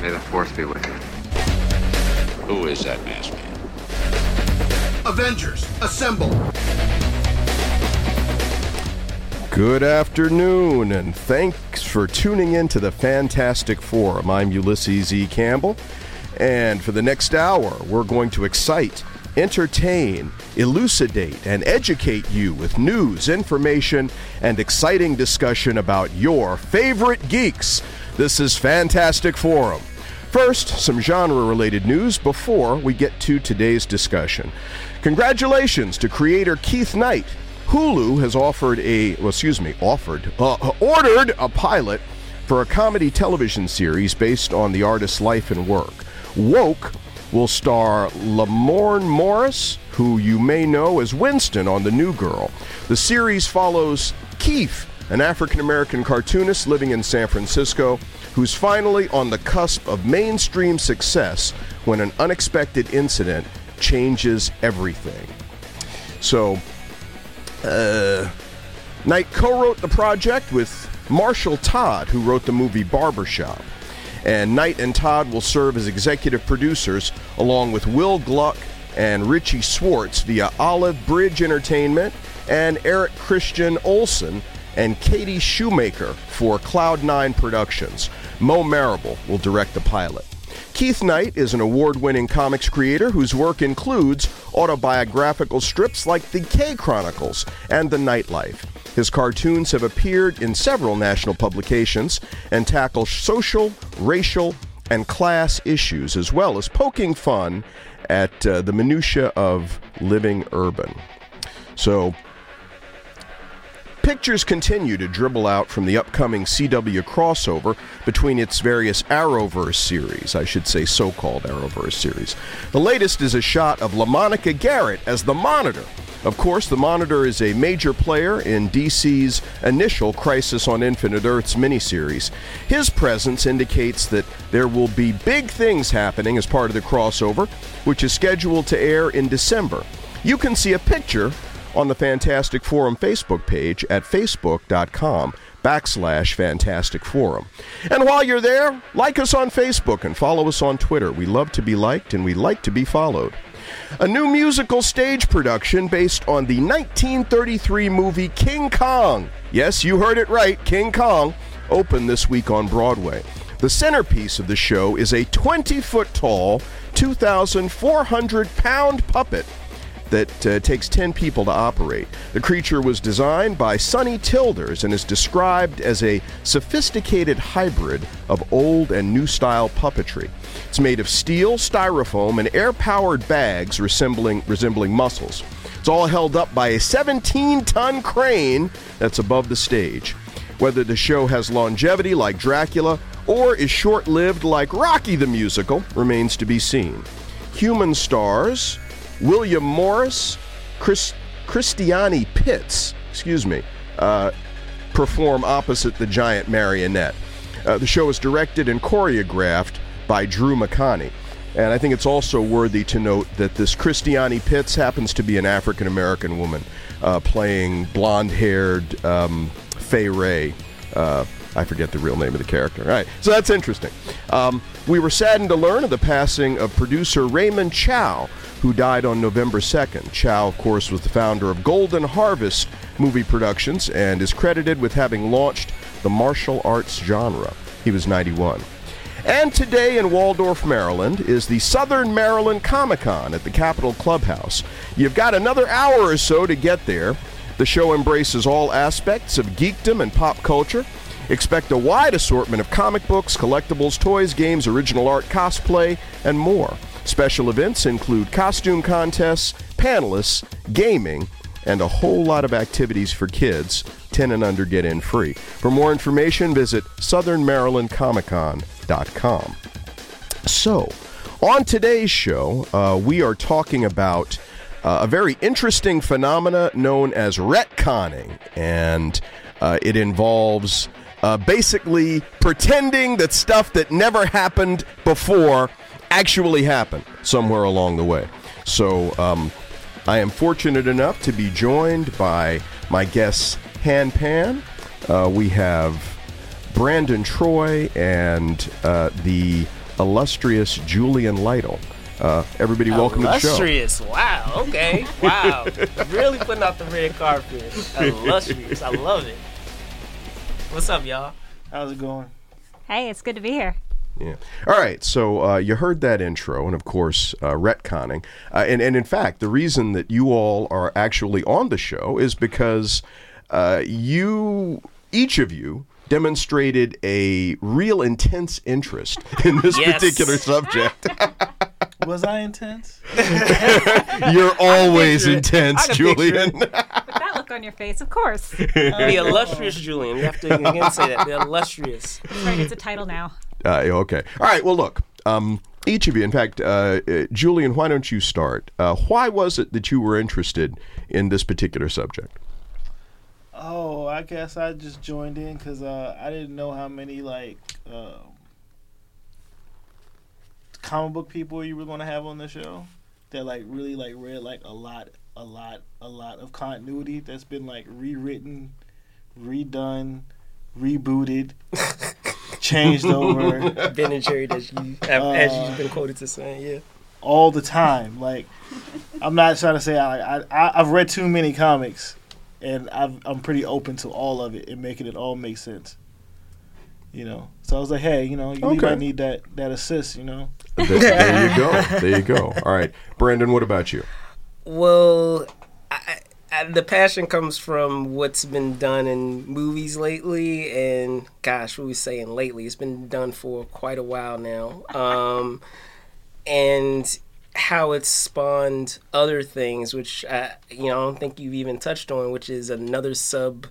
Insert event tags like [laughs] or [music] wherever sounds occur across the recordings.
May the force be with you. Who is that masked man? Avengers, assemble! Good afternoon, and thanks for tuning in to the Fantastic Forum. I'm Ulysses E. Campbell, and for the next hour, we're going to excite, entertain, elucidate, and educate you with news, information, and exciting discussion about your favorite geeks. This is Fantastic Forum. First, some genre related news before we get to today's discussion. Congratulations to creator Keith Knight. Hulu has offered a, well, excuse me, offered, uh, ordered a pilot for a comedy television series based on the artist's life and work. Woke will star Lamorne Morris, who you may know as Winston on The New Girl. The series follows Keith, an African American cartoonist living in San Francisco, who's finally on the cusp of mainstream success when an unexpected incident changes everything. So, uh, Knight co wrote the project with Marshall Todd, who wrote the movie Barbershop. And Knight and Todd will serve as executive producers along with Will Gluck and Richie Schwartz via Olive Bridge Entertainment and Eric Christian Olsen and Katie Shoemaker for Cloud9 Productions. Mo Marable will direct the pilot. Keith Knight is an award winning comics creator whose work includes autobiographical strips like The K Chronicles and The Knight Life. His cartoons have appeared in several national publications and tackle social, racial, and class issues, as well as poking fun at uh, the minutiae of living urban. So, Pictures continue to dribble out from the upcoming CW crossover between its various Arrowverse series, I should say so called Arrowverse series. The latest is a shot of LaMonica Garrett as the Monitor. Of course, the Monitor is a major player in DC's initial Crisis on Infinite Earths miniseries. His presence indicates that there will be big things happening as part of the crossover, which is scheduled to air in December. You can see a picture on the Fantastic Forum Facebook page at facebook.com backslash Fantastic Forum. And while you're there, like us on Facebook and follow us on Twitter. We love to be liked and we like to be followed. A new musical stage production based on the 1933 movie King Kong. Yes, you heard it right, King Kong, opened this week on Broadway. The centerpiece of the show is a 20 foot tall, 2,400 pound puppet that uh, takes 10 people to operate. The creature was designed by Sonny Tilders and is described as a sophisticated hybrid of old and new style puppetry. It's made of steel, styrofoam, and air powered bags resembling, resembling muscles. It's all held up by a 17 ton crane that's above the stage. Whether the show has longevity like Dracula or is short lived like Rocky the Musical remains to be seen. Human stars William Morris, Chris, Christiani Pitts, excuse me, uh, perform opposite the giant marionette. Uh, the show is directed and choreographed by Drew McOnie. And I think it's also worthy to note that this Christiani Pitts happens to be an African American woman uh, playing blonde haired um, Fay Wray. Uh, I forget the real name of the character. All right, so that's interesting. Um, we were saddened to learn of the passing of producer Raymond Chow, who died on November 2nd. Chow, of course, was the founder of Golden Harvest Movie Productions and is credited with having launched the martial arts genre. He was 91. And today in Waldorf, Maryland, is the Southern Maryland Comic Con at the Capital Clubhouse. You've got another hour or so to get there. The show embraces all aspects of geekdom and pop culture. Expect a wide assortment of comic books, collectibles, toys, games, original art, cosplay, and more. Special events include costume contests, panelists, gaming, and a whole lot of activities for kids. 10 and under get in free. For more information, visit southernmarylandcomiccon.com. So, on today's show, uh, we are talking about uh, a very interesting phenomena known as retconning, and uh, it involves uh, basically pretending that stuff that never happened before actually happen somewhere along the way. So, um, I am fortunate enough to be joined by my guests, Han Pan. Uh, we have Brandon Troy and uh, the illustrious Julian Lytle. Uh, everybody, welcome to the show. Illustrious. Wow. Okay. Wow. [laughs] really putting out the red carpet. Illustrious. I love it. What's up, y'all? How's it going? Hey, it's good to be here. Yeah. All right. So uh, you heard that intro, and of course, uh, retconning. Uh, and, and in fact, the reason that you all are actually on the show is because uh, you, each of you, demonstrated a real intense interest in this Yes. particular subject. [laughs] Was I intense? [laughs] You're always intense, I can picture Julian. [laughs] With that look on your face, of course. The illustrious Julian. We have to again say that. The illustrious. That's right, it's a title now. Uh, okay. All right. Well, look. Um, each of you, in fact, uh, uh, Julian, why don't you start? Uh, why was it that you were interested in this particular subject? Oh, I guess I just joined in because uh, I didn't know how many like um comic book people you were going to have on the show that like really like read like a lot, a lot, a lot of continuity that's been like rewritten, redone, rebooted, [laughs] changed [laughs] over Ben and Jerry that you have, as you've been quoted to saying. Yeah. all the time. Like, I'm not trying to say I, I I've read too many comics, and I've, I'm pretty open to all of it and making it all make sense. You know, so I was like, hey, you know, you Okay. might need that that assist. You know, There, there you go. [laughs] There you go. All right, Brandon. What about you? Well, I, I, the passion comes from what's been done in movies lately, and gosh, what we saying lately? It's been done for quite a while now, um, and how it's spawned other things, which I, you know I don't think you've even touched on, which is another sub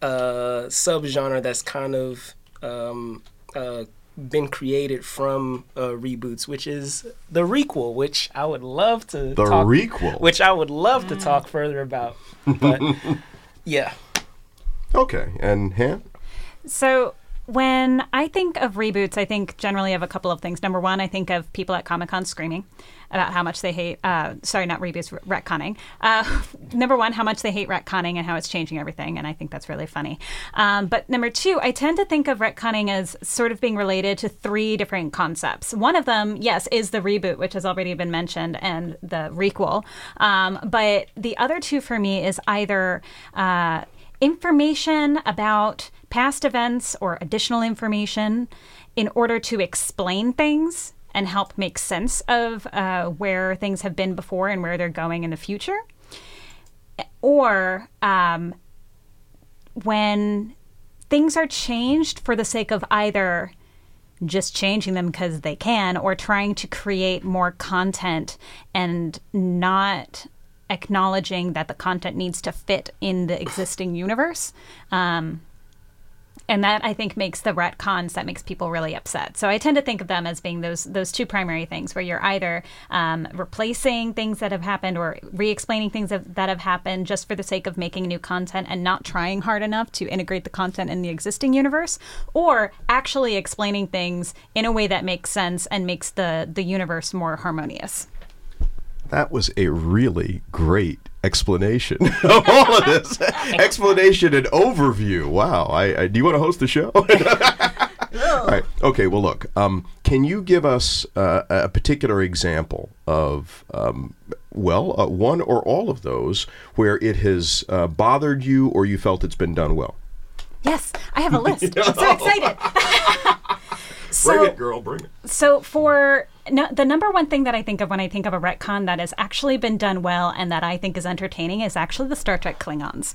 uh, sub genre that's kind of um, uh, been created from uh, reboots, which is the requel, which I would love to The talk, requel? which I would love to talk further about. But [laughs] yeah, Okay, and Han. So, when I think of reboots, I think generally of a couple of things. Number one, I think of people at Comic Con screaming about how much they hate, uh, sorry, not reboots, retconning. Uh, [laughs] number one, how much they hate retconning and how it's changing everything. And I think that's really funny. Um, but number two, I tend to think of retconning as sort of being related to three different concepts. One of them, yes, is the reboot, which has already been mentioned, and the requel. Um, but the other two for me is either. Uh, information about past events or additional information in order to explain things and help make sense of uh, where things have been before and where they're going in the future. Or um, when things are changed for the sake of either just changing them because they can or trying to create more content and not acknowledging that the content needs to fit in the existing universe. Um, and that I think makes the retcons that makes people really upset. So I tend to think of them as being those those two primary things, where you're either um, replacing things that have happened or re-explaining things that, that have happened just for the sake of making new content and not trying hard enough to integrate the content in the existing universe, or actually explaining things in a way that makes sense and makes the the universe more harmonious. That was a really great explanation [laughs] of all of this. [laughs] explanation and overview. Wow. I, I do you want to host the show? [laughs] all right. Okay. Well, look. Um, can you give us uh, a particular example of, um, well, uh, one or all of those where it has uh, bothered you or you felt it's been done well? Yes, I have a list. I'm so excited. so, bring it, girl. Bring it. So for no, the number one thing that I think of when I think of a retcon that has actually been done well and that I think is entertaining is actually the Star Trek Klingons.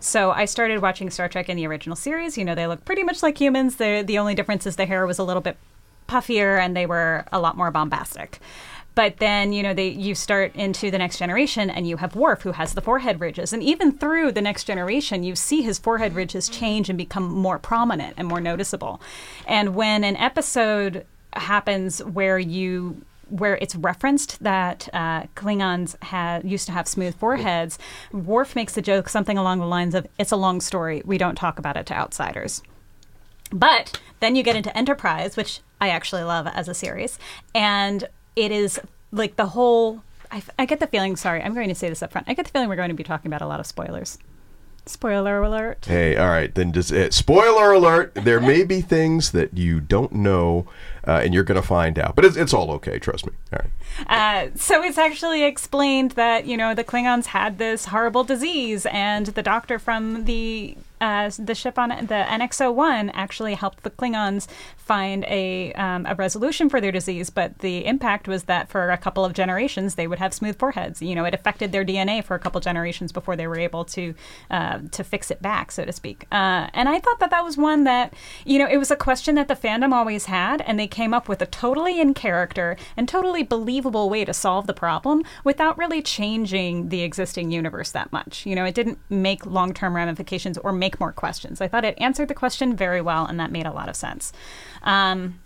So I started watching Star Trek in the original series. You know, they look pretty much like humans. The the only difference is their hair was a little bit puffier and they were a lot more bombastic. But then, you know, they you start into the next generation and you have Worf who has the forehead ridges. And even through the next generation, you see his forehead ridges change and become more prominent and more noticeable. And when an episode happens where you where it's referenced that uh, Klingons had used to have smooth foreheads, Worf makes the joke something along the lines of "It's a long story. We don't talk about it to outsiders." But then you get into Enterprise, which I actually love as a series, and it is like the whole. I, I get the feeling. Sorry, I'm going to say this up front. I get the feeling we're going to be talking about a lot of spoilers. Spoiler alert. Hey, all right, then just uh, spoiler alert. There may be things that you don't know, uh, and you're going to find out. But it's, it's all okay. Trust me. All right. Uh, so it's actually explained that you know the Klingons had this horrible disease, and the doctor from the the ship on the NX-01 actually helped the Klingons find a um, a resolution for their disease. But the impact was that for a couple of generations they would have smooth foreheads. You know, it affected their DNA for a couple generations before they were able to uh, to fix it back, so to speak. Uh, and I thought that that was one that you know it was a question that the fandom always had, and they came up with a totally in character and totally believable way to solve the problem without really changing the existing universe that much. You know, it didn't make long term ramifications or make more questions. I thought it answered the question very well, and that made a lot of sense. Um,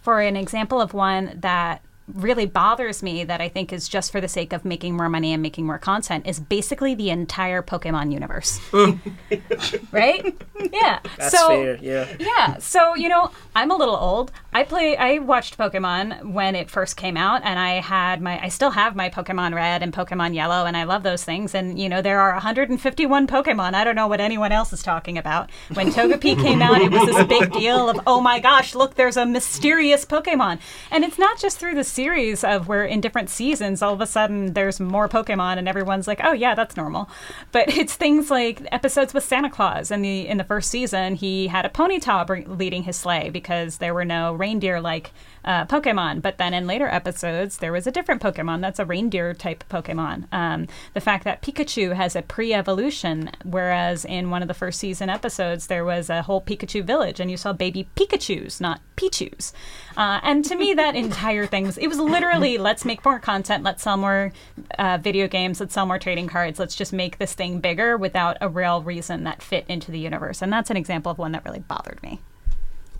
for an example of one that really bothers me that I think is just for the sake of making more money and making more content is basically the entire Pokemon universe. [laughs] right? Yeah. That's so fair, yeah. Yeah. So, you know, I'm a little old. I play I watched Pokemon when it first came out and I had my I still have my Pokemon Red and Pokemon Yellow and I love those things and you know, there are 151 Pokemon. I don't know what anyone else is talking about. When Togepi [laughs] came out, it was this big deal of, "Oh my gosh, look, there's a mysterious Pokemon." And it's not just through the series of where in different seasons all of a sudden there's more Pokemon and everyone's like, "Oh yeah, that's normal." But [laughs] it's things like episodes with Santa Claus in the in the first season, he had a ponytail leading his sleigh because there were no reindeer like uh, Pokemon. But then in later episodes, there was a different Pokemon that's a reindeer type Pokemon. Um, the fact that Pikachu has a pre evolution, whereas in one of the first season episodes, there was a whole Pikachu village and you saw baby Pikachus, not Pichus. Uh, and to me, [laughs] that entire thing was, it was literally let's make more content, let's sell more uh, video games, let's sell more trading cards, let's just make this thing bigger without a real reason that fit into the universe. And that's an example of one that really bothered me.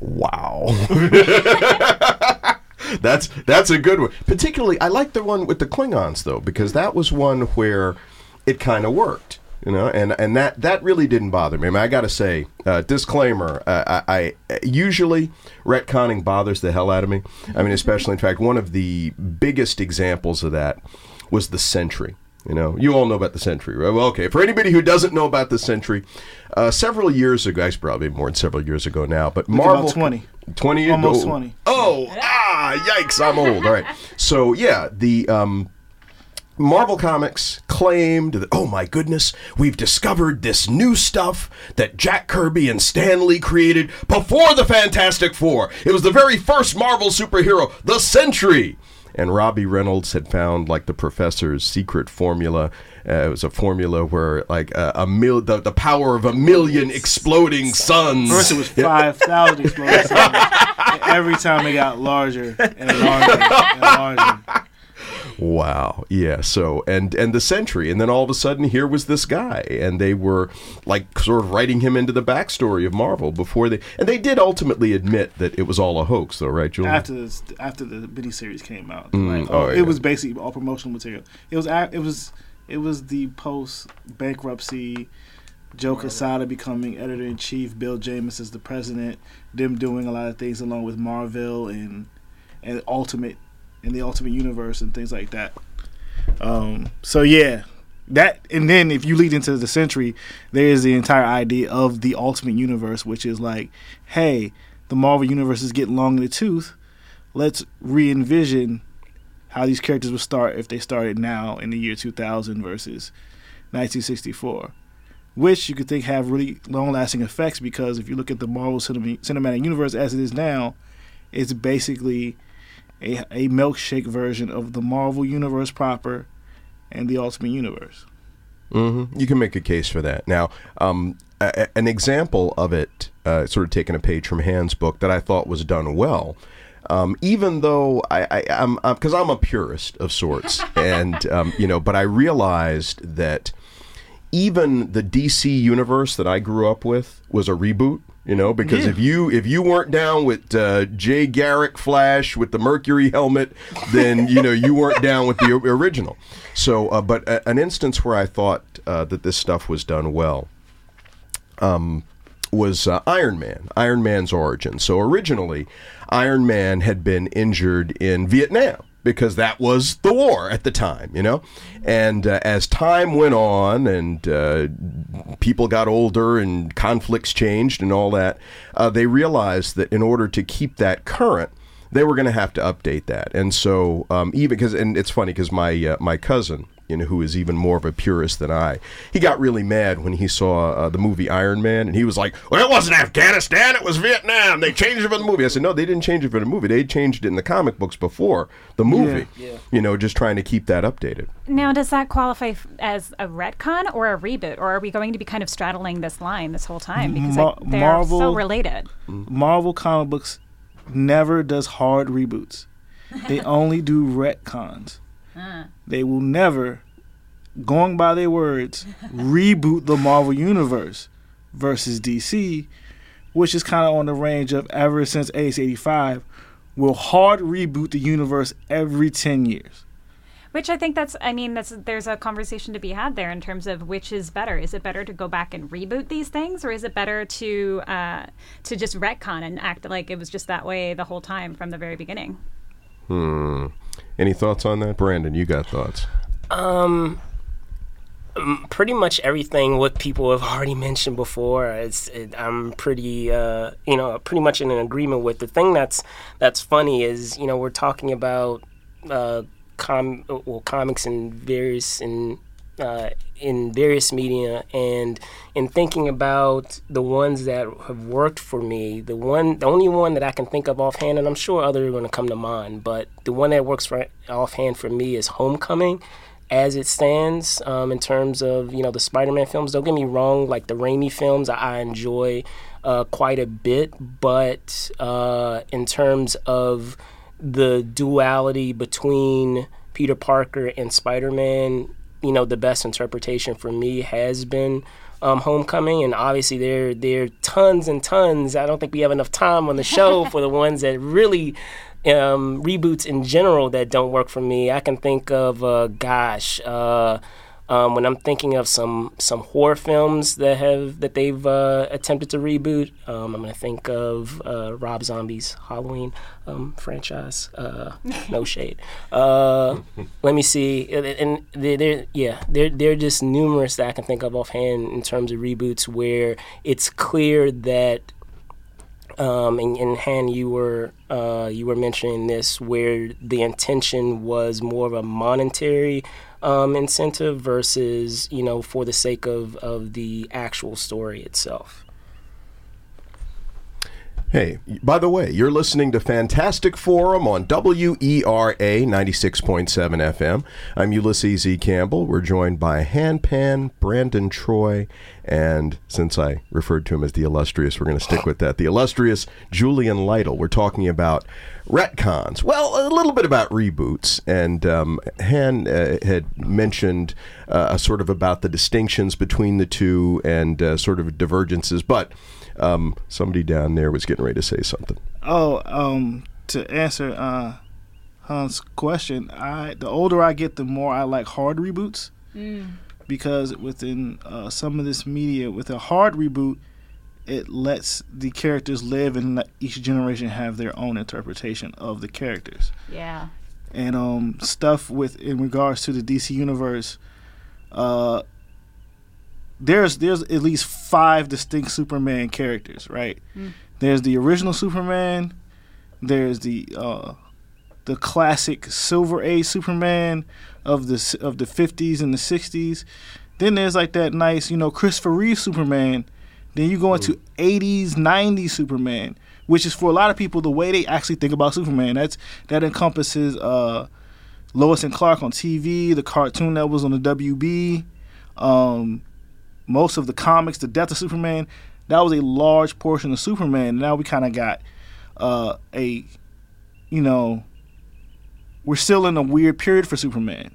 Wow. [laughs] [laughs] that's that's a good one. Particularly, I like the one with the Klingons though, because that was one where it kind of worked, you know, and and that that really didn't bother me. I, mean, I got to say, uh, disclaimer: uh, I, I usually retconning bothers the hell out of me. I mean, especially in fact, one of the biggest examples of that was the Sentry. You know, you all know about the Sentry, right? Well, okay. For anybody who doesn't know about the Sentry, uh, several years ago, actually probably more than several years ago now, but Marvel about 20. 20 years Almost oh, 20. Oh, ah, yikes, I'm old. All right. [laughs] So, yeah, the um, Marvel Comics claimed that, oh my goodness, we've discovered this new stuff that Jack Kirby and Stan Lee created before the Fantastic Four. It was the very first Marvel superhero, the Sentry. And Robbie Reynolds had found like the professor's secret formula. Uh, it was a formula where like uh, a mil- the, the power of a million exploding suns. First, it was 5,000 exploding suns. [laughs] every time it got larger and larger and larger. Wow. Yeah. So and and the Sentry, and then all of a sudden here was this guy, and they were like sort of writing him into the backstory of Marvel before they and they did ultimately admit that it was all a hoax, though, right, Julian? After this, after the miniseries came out, Mm, like, oh, it yeah. was basically all promotional material. It was it was it was the post bankruptcy. Joe Quesada becoming editor in chief, Bill Jemas as the president, them doing a lot of things along with Marvel and and Ultimate and the Ultimate Universe and things like that. Um, so yeah, that and then if you lead into the Sentry, there is the entire idea of the Ultimate Universe, which is like, hey, the Marvel Universe is getting long in the tooth. Let's re-envision how these characters would start if they started now in the year 2000 versus 1964 which you could think have really long-lasting effects because if you look at the Marvel cinematic universe as it is now, it's basically a, a milkshake version of the Marvel universe proper and the Ultimate Universe. hmm You can make a case for that. Now, um, a, an example of it, uh, sort of taking a page from Hans' book that I thought was done well. Um, even though I, I, I'm, because I'm a purist of sorts, [laughs] and um, you know, but I realized that even the DC universe that I grew up with was a reboot. You know, because Yeah. if you if you weren't down with uh, Jay Garrick Flash with the Mercury helmet, then you know you weren't down with the original. So, uh, but a, an instance where I thought uh, that this stuff was done well um, was uh, Iron Man, Iron Man's origin. So originally, Iron Man had been injured in Vietnam because that was the war at the time, you know? And uh, as time went on and uh, people got older and conflicts changed and all that, uh, they realized that in order to keep that current, they were going to have to update that. And so, um, even because, and it's funny because my uh, my cousin, you know, who is even more of a purist than I, he got really mad when he saw uh, the movie Iron Man, and he was like, "Well, it wasn't Afghanistan; it was Vietnam. They changed it for the movie." I said, "No, they didn't change it for the movie. They changed it in the comic books before the movie. Yeah. Yeah. You know, just trying to keep that updated." Now, does that qualify f- as a retcon or a reboot, or are we going to be kind of straddling this line this whole time because Mar- like, they're so related? Marvel comic books never does hard reboots. They [laughs] only do retcons. They will never, going by their words, [laughs] reboot the Marvel universe versus DC, which is kind of on the range of ever since Ace 85, will hard reboot the universe every 10 years. Which I think that's, I mean, that's there's a conversation to be had there in terms of which is better. Is it better to go back and reboot these things, or is it better to uh, to just retcon and act like it was just that way the whole time from the very beginning? Hmm. Any thoughts on that, Brandon? You got thoughts? Um, pretty much everything what people have already mentioned before. It's it, I'm pretty uh, you know pretty much in an agreement with. The thing that's that's funny is you know we're talking about uh, com well comics and various in uh, in various media and in thinking about the ones that have worked for me the one the only one that i can think of offhand and i'm sure others are going to come to mind but the one that works for offhand for me is homecoming as it stands um, in terms of you know the spider-man films. Don't get me wrong like the Raimi films i, I enjoy uh, quite a bit but uh, in terms of the duality between Peter Parker and Spider Man, you know, the best interpretation for me has been um, Homecoming, and obviously there there are tons and tons. I don't think we have enough time on the show [laughs] for the ones that really um, reboots in general that don't work for me. I can think of, uh, gosh. Uh, um, when I'm thinking of some some horror films that have that they've uh, attempted to reboot, um, I'm gonna think of uh, Rob Zombie's Halloween um, franchise. Uh, no [laughs] shade. Uh, let me see, and- they're, they're yeah, they're they're just numerous that I can think of offhand in terms of reboots where it's clear that um, and, and Han, you were uh, you were mentioning this where the intention was more of a monetary um, incentive versus you know for the sake of of the actual story itself. Hey, by the way, you're listening to Fantastic Forum on WERA 96.7 FM. I'm Ulysses E. Campbell. We're joined by Han Pan, Brandon Troy, and since I referred to him as the illustrious, we're going to stick with that. The illustrious Julian Lytle. We're talking about retcons. Well, a little bit about reboots. And um, Han uh, had mentioned uh, sort of about the distinctions between the two and uh, sort of divergences, but. Um, somebody down there was getting ready to say something. Oh, um, to answer uh, Hans' question, I the older I get, the more I like hard reboots because within uh, some of this media, with a hard reboot, it lets the characters live and let each generation have their own interpretation of the characters. Yeah. And um, stuff with in regards to the DC universe, uh, there's there's at least five distinct Superman characters, right? There's the original Superman. There's the uh, the classic Silver Age Superman of the of the 50s and the 60s. Then there's like that nice, you know, Christopher Reeve Superman. Then you go into 80s, 90s Superman, which is for a lot of people the way they actually think about Superman. That's that encompasses uh, Lois and Clark on TV, the cartoon that was on the WB, um, most of the comics, the Death of Superman. That was a large portion of Superman. Now we kind of got uh, a, you know, we're still in a weird period for Superman.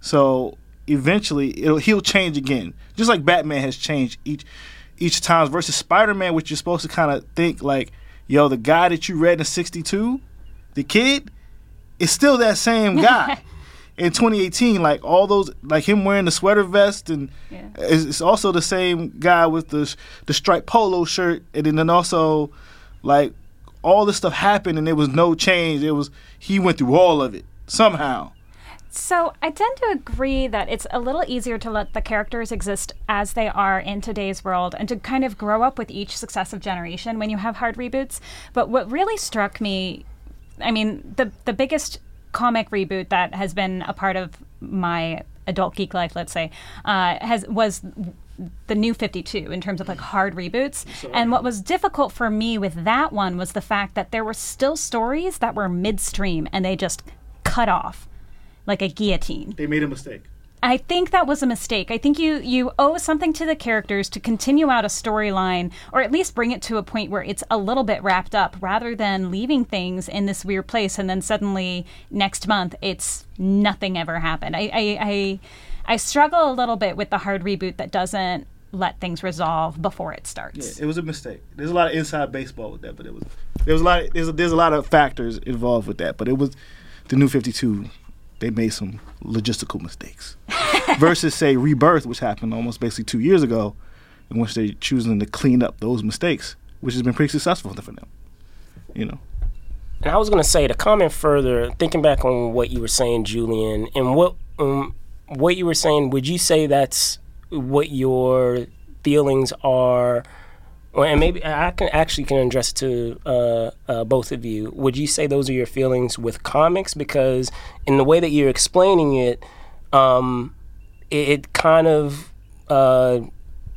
So eventually, it'll, he'll change again, just like Batman has changed each. each times versus Spider-Man, which you're supposed to kind of think like, yo, the guy that you read in '62, the kid, is still that same [laughs] guy. in 2018, like all those, like him wearing the sweater vest, and Yeah. it's, it's also the same guy with the the striped polo shirt, and then also like all this stuff happened, and there was no change. It was he went through all of it somehow. So I tend to agree that it's a little easier to let the characters exist as they are in today's world and to kind of grow up with each successive generation when you have hard reboots. But what really struck me, I mean, the the biggest comic reboot that has been a part of my adult geek life, let's say, uh, has was the new 52 in terms of like mm. hard reboots. And what was difficult for me with that one was the fact that there were still stories that were midstream and they just cut off like a guillotine. They made a mistake. I think that was a mistake. I think you you owe something to the characters to continue out a storyline or at least bring it to a point where it's a little bit wrapped up rather than leaving things in this weird place and then suddenly next month it's nothing ever happened. I I I, I struggle a little bit with the hard reboot that doesn't let things resolve before it starts. Yeah, it was a mistake. There's a lot of inside baseball with that, but it was there was a lot. Of, there's a, there's a lot of factors involved with that, but it was the new 52. They made some logistical mistakes [laughs] versus say Rebirth, which happened almost basically two years ago, in which they're choosing to clean up those mistakes, which has been pretty successful for them. You know. And I was going to say to comment further, thinking back on what you were saying, Julian, and what um, what you were saying. Would you say that's what your feelings are? And maybe I can actually can address to uh, uh, both of you. Would you say those are your feelings with comics? Because in the way that you're explaining it, um, it, it kind of uh,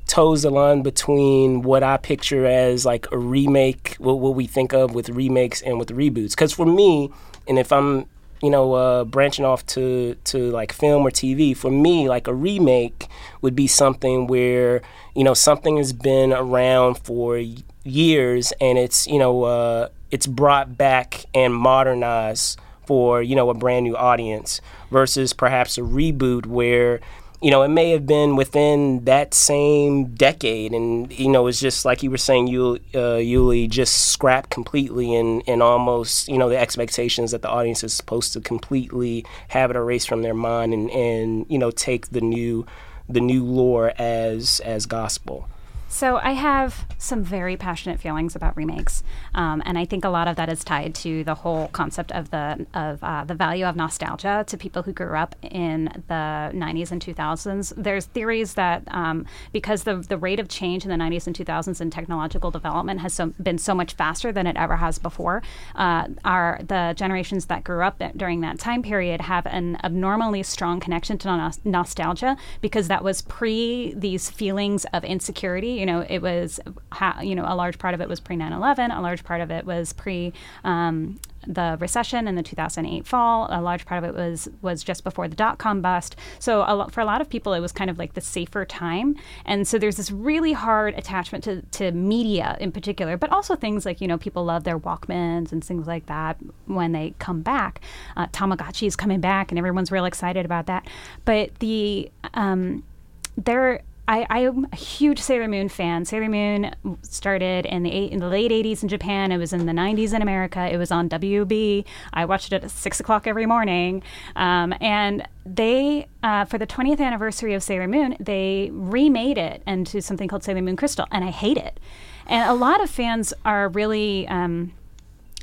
toes the line between what I picture as like a remake, what, what we think of with remakes and with reboots. Because for me, and if I'm you know uh, branching off to to like film or TV, for me like a remake would be something where you know something has been around for years and it's you know uh, it's brought back and modernized for you know a brand new audience versus perhaps a reboot where you know, it may have been within that same decade, and you know, it's just like you were saying, you, uh, just scrapped completely, and and almost, you know, the expectations that the audience is supposed to completely have it erased from their mind, and and you know, take the new, the new lore as as gospel. So I have some very passionate feelings about remakes, um, and I think a lot of that is tied to the whole concept of the of uh, the value of nostalgia to people who grew up in the 90s and 2000s. There's theories that um, because the the rate of change in the 90s and 2000s in technological development has so, been so much faster than it ever has before, uh, our the generations that grew up during that time period have an abnormally strong connection to nos- nostalgia because that was pre these feelings of insecurity you know, it was, you know, a large part of it was pre 9 11, a large part of it was pre um, the recession and the 2008 fall. A large part of it was was just before the dot com bust. So a lo- for a lot of people, it was kind of like the safer time. And so there's this really hard attachment to, to media in particular, but also things like you know people love their Walkmans and things like that when they come back. Uh, Tamagotchi is coming back, and everyone's real excited about that. But the um, there I, I am a huge Sailor Moon fan. Sailor Moon started in the eight, in the late '80s in Japan. It was in the '90s in America. It was on WB. I watched it at six o'clock every morning. Um, and they, uh, for the 20th anniversary of Sailor Moon, they remade it into something called Sailor Moon Crystal, and I hate it. And a lot of fans are really. Um,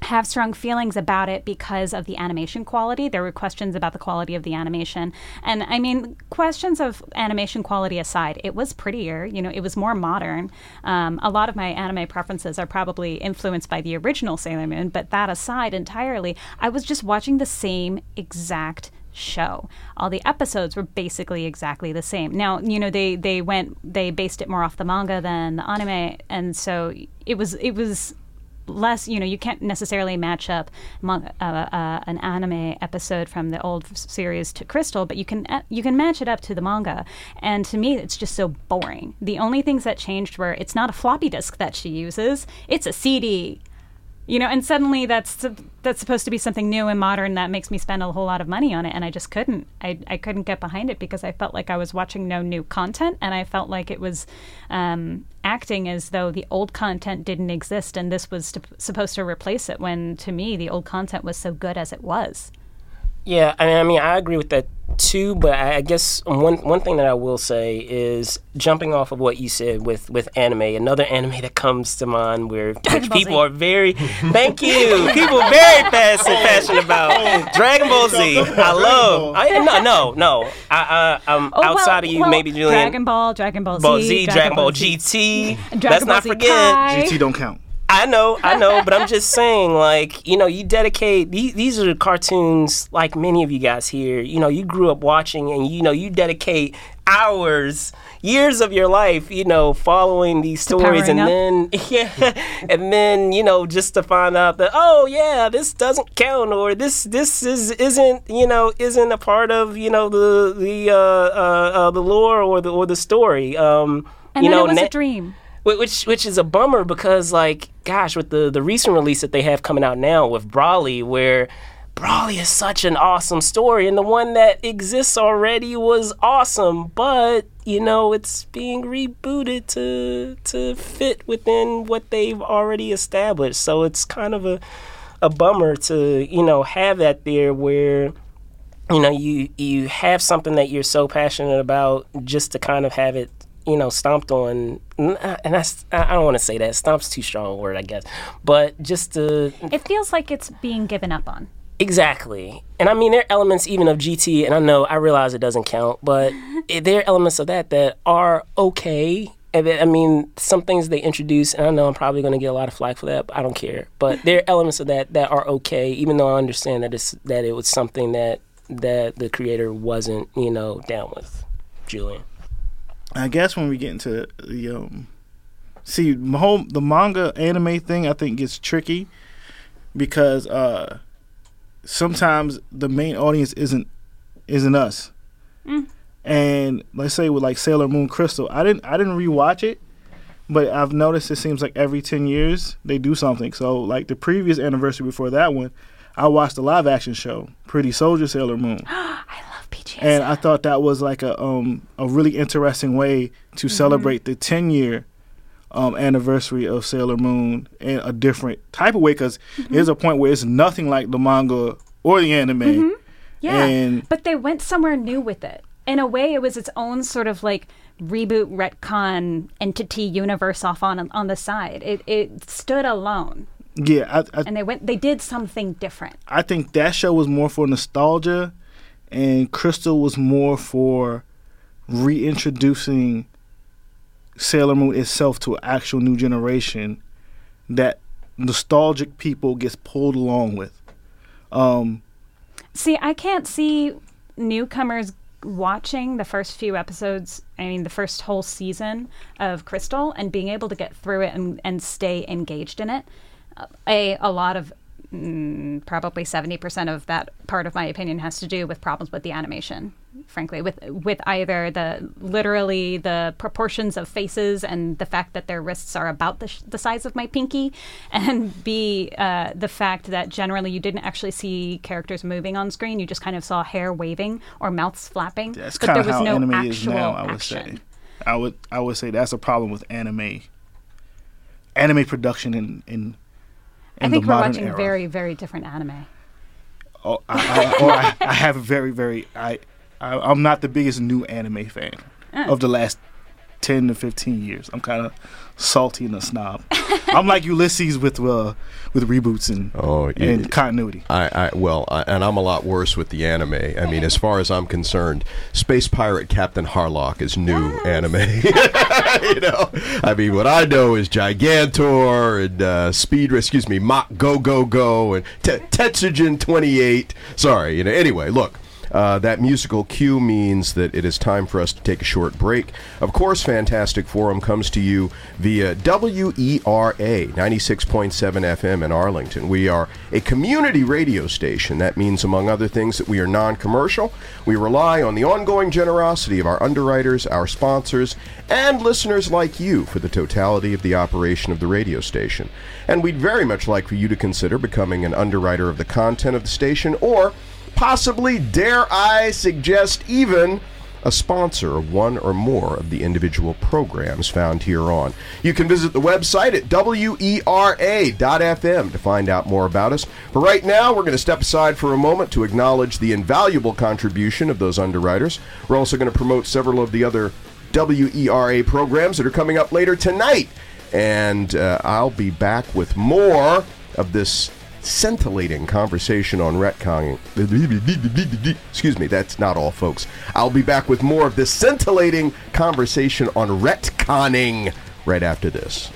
have strong feelings about it because of the animation quality. There were questions about the quality of the animation. And I mean, questions of animation quality aside, it was prettier. You know, it was more modern. Um, a lot of my anime preferences are probably influenced by the original Sailor Moon, but that aside entirely, I was just watching the same exact show. All the episodes were basically exactly the same. Now, you know, they they went they based it more off the manga than the anime, and so it was it was less you know you can't necessarily match up uh, uh, an anime episode from the old series to crystal but you can uh, you can match it up to the manga. And to me it's just so boring. The only things that changed were it's not a floppy disk that she uses it's a cd You know, and suddenly that's that's supposed to be something new and modern that makes me spend a whole lot of money on it, and I just couldn't. I, I couldn't get behind it because I felt like I was watching no new content, and I felt like it was um, acting as though the old content didn't exist, and this was to, supposed to replace it. When to me, the old content was so good as it was. Yeah, I mean, I mean, I agree with that too. But I guess one one thing that I will say is jumping off of what you said with with anime. Another anime that comes to mind where which people are very [laughs] thank you. people very fast and passionate about Dragon Ball Z. I love. I, no, no, no. I, I, I'm Oh, well- outside of you, well, maybe Julian. Dragon Ball, Dragon Ball Z, Ball Z, Dragon Ball GT. Dragon Let's Ball not Z forget. Kai. GT don't count. I know, I know, but I'm just [laughs] saying, like, you know, you dedicate these, these are cartoons, like many of you guys here, you know, you grew up watching and, you know, you dedicate hours, years of your life, you know, following these stories and powering then, [laughs] yeah, [laughs] and then, you know, just to find out that, oh, yeah, this doesn't count or this, this is, isn't, you know, isn't a part of, you know, the, the, uh, uh, uh the lore or the, or the story. Um, And you know, it was na- a dream. Wh- which which is a bummer because like gosh with the the recent release that they have coming out now with Broly where Broly is such an awesome story and the one that exists already was awesome but you know it's being rebooted to to fit within what they've already established. So it's kind of a a bummer to you know have that there where you know you you have something that you're so passionate about just to kind of have it you know stomped on uh, and that's i don't want to say that stomp's too strong a word i guess but just to It feels like it's being given up on. exactly and i mean there are elements even of gt and i know i realize it doesn't count but [laughs] it- there are elements of that that are okay and I mean, some things they introduce, and I know I'm probably going to get a lot of flack for that, but I don't care. But there are [laughs] elements of that that are okay, even though I understand that it's that it was something that that the creator wasn't, you know, down with. Julian. I guess when we get into the um, see the whole the manga anime thing, I think gets tricky because uh, sometimes the main audience isn't isn't us. And let's say with like Sailor Moon Crystal, I didn't I didn't rewatch it, but I've noticed it seems like every ten years they do something. So like the previous anniversary before that one, I watched the live action show Pretty Soldier Sailor Moon. [gasps] and I thought that was like a um a really interesting way to celebrate the 10 year um anniversary of Sailor Moon in a different type of way because there's a point where it's nothing like the manga or the anime. Yeah. And but they went somewhere new with it. In a way, it was its own sort of like reboot, retcon entity universe off on on the side. It it stood alone, yeah, I, I and they went. They did something different. I think that show was more for nostalgia, and Crystal was more for reintroducing Sailor Moon itself to an actual new generation that nostalgic people gets pulled along with. Um, See, I can't see newcomers watching the first few episodes, I mean, the first whole season of Crystal and being able to get through it and, and stay engaged in it. Uh, a, a lot of, mm, probably 70% of that part of my opinion has to do with problems with the animation. Frankly, with with either the literally the proportions of faces and the fact that their wrists are about the, sh- the size of my pinky, and [laughs] b uh, the fact that generally you didn't actually see characters moving on screen. You just kind of saw hair waving or mouths flapping, that's but kind there of was how no anime actual is now. I would action. say. I would I would say that's a problem with anime. Anime production in in. I think we're watching era. very very different anime. Oh, I, I, or I, I have a very, very. I, I I'm not the biggest new anime fan Uh. [laughs] of the last ten to fifteen years. I'm kind of salty and a snob. I'm like Ulysses with uh, with reboots and Oh, you- and continuity. I, I well, I, and I'm a lot worse with the anime. I mean, as far as I'm concerned, Space Pirate Captain Harlock is new anime. [laughs] you know, I mean, what I know is Gigantor and uh, Speed. Excuse me, Mach Go Go Go and Te- Tetsujin 28. Sorry, you know. Anyway, look. Uh, that musical cue means that it is time for us to take a short break. Of course, Fantastic Forum comes to you via WERA 96.7 FM in Arlington. We are a community radio station. That means, among other things, that we are non commercial. We rely on the ongoing generosity of our underwriters, our sponsors, and listeners like you for the totality of the operation of the radio station. And we'd very much like for you to consider becoming an underwriter of the content of the station or possibly, dare I suggest, even a sponsor of one or more of the individual programs found here on. You can visit the website at wera.fm to find out more about us. But right now, we're going to step aside for a moment to acknowledge the invaluable contribution of those underwriters. We're also going to promote several of the other WERA programs that are coming up later tonight. And uh, I'll be back with more of this scintillating conversation on retconning. Excuse me, that's not all, folks. I'll be back with more of this scintillating conversation on retconning right after this.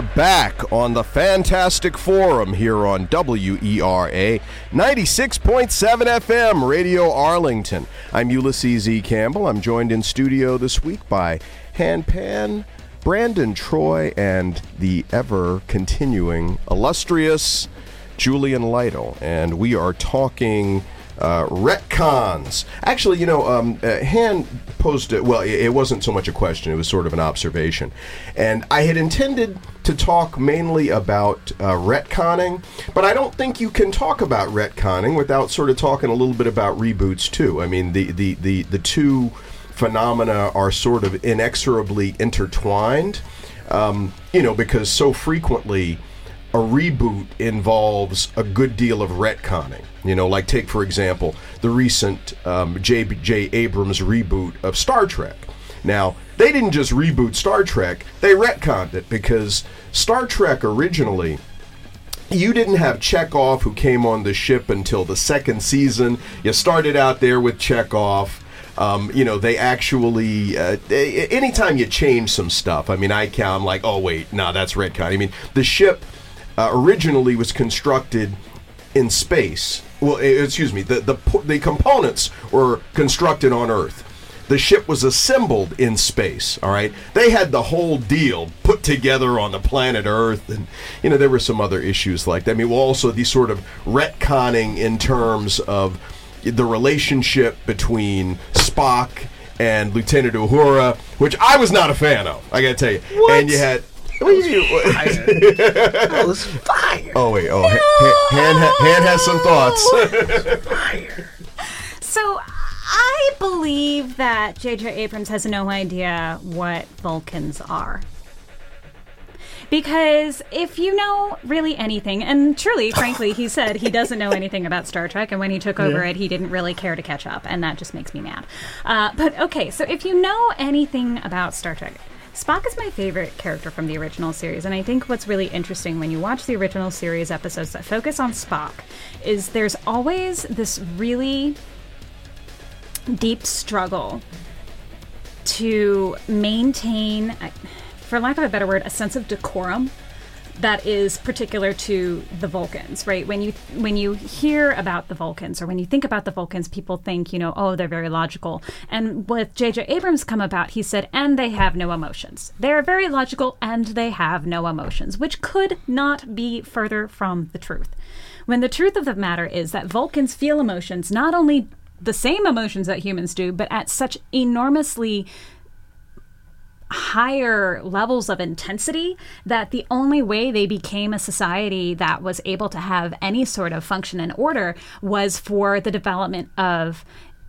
Back on the Fantastic Forum here on WERA 96.7 FM Radio Arlington. I'm Ulysses E. Campbell. I'm joined in studio this week by Han Pan, Brandon Troy, and the ever continuing illustrious Julian Lytle. And we are talking uh, retcons. Actually, you know, um, uh, Han posed it. Well, it, it wasn't so much a question; it was sort of an observation. And I had intended to talk mainly about uh, retconning, but I don't think you can talk about retconning without sort of talking a little bit about reboots too. I mean, the the the, the two phenomena are sort of inexorably intertwined. Um, you know, because so frequently a reboot involves a good deal of retconning. You know, like take for example the recent um, J.J. Abrams reboot of Star Trek. Now, they didn't just reboot Star Trek, they retconned it because Star Trek originally you didn't have Chekhov who came on the ship until the second season. You started out there with Chekhov. Um, you know, they actually, uh, they, anytime you change some stuff, I mean, I count, I'm like, oh, wait, no, that's retcon. I mean, the ship uh, originally was constructed in space. Well, eh, excuse me, the, the, the components were constructed on Earth. The ship was assembled in space, all right? They had the whole deal put together on the planet Earth, and, you know, there were some other issues like that. I mean, well, also these sort of retconning in terms of the relationship between Spock and Lieutenant Uhura, which I was not a fan of, I gotta tell you. What? And you had. What do you mean? That [laughs] was fire. Oh wait, oh, Ha- Han, ha- Han has some thoughts. [laughs] Fire. So I believe that J.J. Abrams has no idea what Vulcans are. Because if you know really anything, and truly, frankly, he said he doesn't know anything about Star Trek, and when he took over Yeah. it, he didn't really care to catch up, and that just makes me mad. Uh, but okay, so if you know anything about Star Trek, Spock is my favorite character from the original series, and I think what's really interesting when you watch the original series episodes that focus on Spock is there's always this really deep struggle to maintain, for lack of a better word, a sense of decorum that is particular to the Vulcans, right? When you when you hear about the Vulcans or when you think about the Vulcans, people think, you know, oh, they're very logical. And with J.J. Abrams come about, he said, and they have no emotions. They are very logical and they have no emotions, which could not be further from the truth. When the truth of the matter is that Vulcans feel emotions, not only the same emotions that humans do, but at such enormously higher levels of intensity that the only way they became a society that was able to have any sort of function and order was for the development of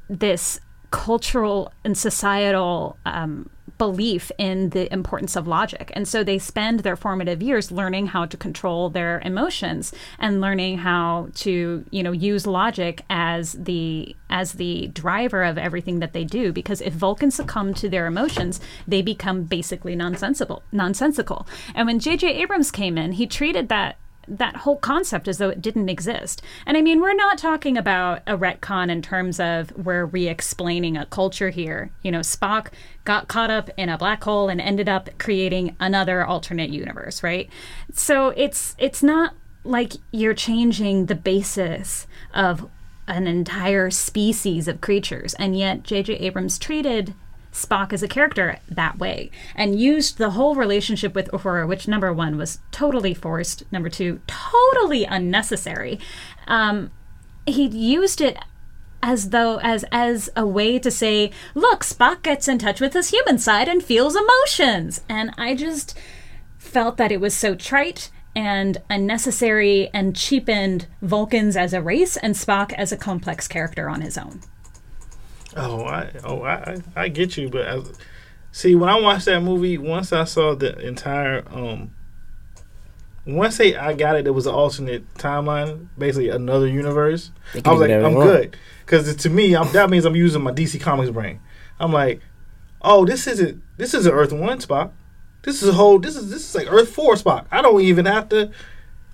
this cultural and societal um, belief in the importance of logic. And so they spend their formative years learning how to control their emotions and learning how to, you know, use logic as the as the driver of everything that they do because if Vulcans succumb to their emotions, they become basically nonsensical, nonsensical. And when J.J. Abrams came in, he treated that that whole concept as though it didn't exist. And I mean, we're not talking about a retcon in terms of we're re-explaining a culture here. You know, Spock got caught up in a black hole and ended up creating another alternate universe, right? So it's it's not like you're changing the basis of an entire species of creatures, and yet J.J. Abrams treated Spock as a character that way and used the whole relationship with Uhura, which number one was totally forced, number two, totally unnecessary. Um, he used it as though as as a way to say, look, Spock gets in touch with his human side and feels emotions. And I just felt that it was so trite and unnecessary and cheapened Vulcans as a race and Spock as a complex character on his own. Oh, I oh I I, get you, but I, see when I watched that movie, once I saw the entire um, once they I got it, it was an alternate timeline, basically another universe. I was like, I'm good, because to me, I'm, that means I'm using my DC Comics brain. I'm like, oh, this isn't this isn't Earth One Spock. This is a whole. This is this is like Earth Four Spock. I don't even have to.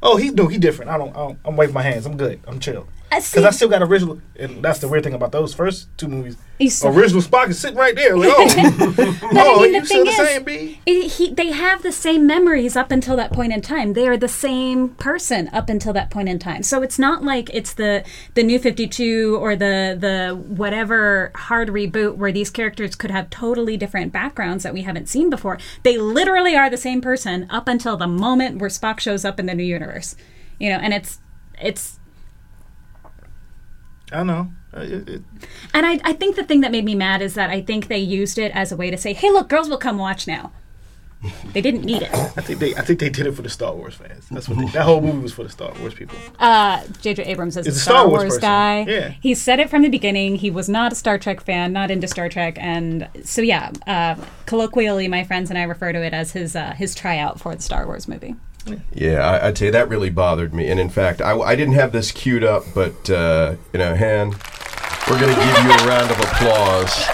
Oh, he no, he different. I don't. I don't I'm waving my hands. I'm good. I'm chill. I Because I still got original, and that's the weird thing about those first two movies. Original Spock is sitting right there. Like, oh, [laughs] But [laughs] oh, I mean, you the still the same, B? it, he, they have the same memories up until that point in time. They are the same person up until that point in time. So it's not like it's the the new Fifty Two or the the whatever hard reboot where these characters could have totally different backgrounds that we haven't seen before. They literally are the same person up until the moment where Spock shows up in the new universe. You know, and it's it's I know. Uh, it- it- And I, I think the thing that made me mad is that I think they used it as a way to say, "Hey, look, girls will come watch now." [laughs] They didn't need it. I think they, I think they did it for the Star Wars fans. That's what they, that whole movie was for the Star Wars people. Uh, J.J. Abrams is a Star, Star Wars Wars, guy. Yeah. He said it from the beginning. He was not a Star Trek fan, not into Star Trek, and so yeah. Uh, colloquially, my friends and I refer to it as his uh, his tryout for the Star Wars movie. Yeah, I, I'd say that really bothered me. And in fact, I, I didn't have this queued up, but, uh, you know, Han, we're going to give you a round of applause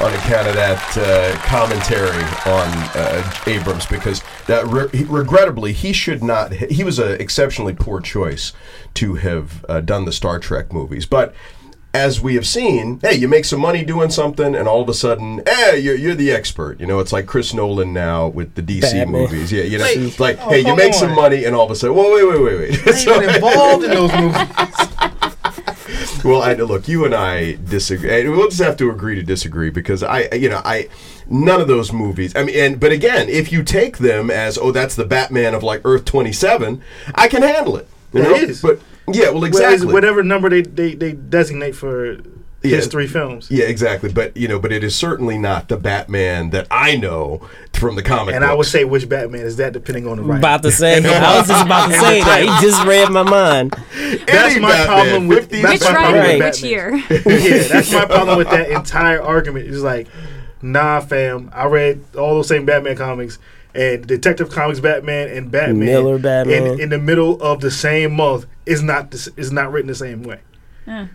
on account of that uh, commentary on uh, Abrams because that re- regrettably he should not he was an exceptionally poor choice to have uh, done the Star Trek movies but as we have seen hey you make some money doing something and all of a sudden hey you're, you're the expert you know it's like Chris Nolan now with the DC Batman. movies yeah you know Wait. it's like Oh, hey you hold make some money and all of a sudden whoa wait wait wait wait I ain't even [laughs] involved in those movies. [laughs] well, I look. You and I disagree. and We'll just have to agree to disagree because I, you know, I none of those movies. I mean, and but again, if you take them as oh, that's the Batman of like Earth twenty seven, I can handle it. You know? is. But yeah, well, Well, exactly. it's whatever number they, they, they designate for Yeah. his three films. Yeah, exactly. But you know, but it is certainly not the Batman that I know from the comic. And I would say which Batman is that, depending on the writer. About to say, I was just about to [laughs] say that. He just read my mind. That's Any my Batman, problem with 50s that's Which my problem writer? with Which year? [laughs] yeah, that's my problem with that entire argument. It's like, nah, fam. I read all those same Batman comics, and Detective Comics Batman and Batman Miller Batman. in, in the middle of the same month is not this, is not written the same way.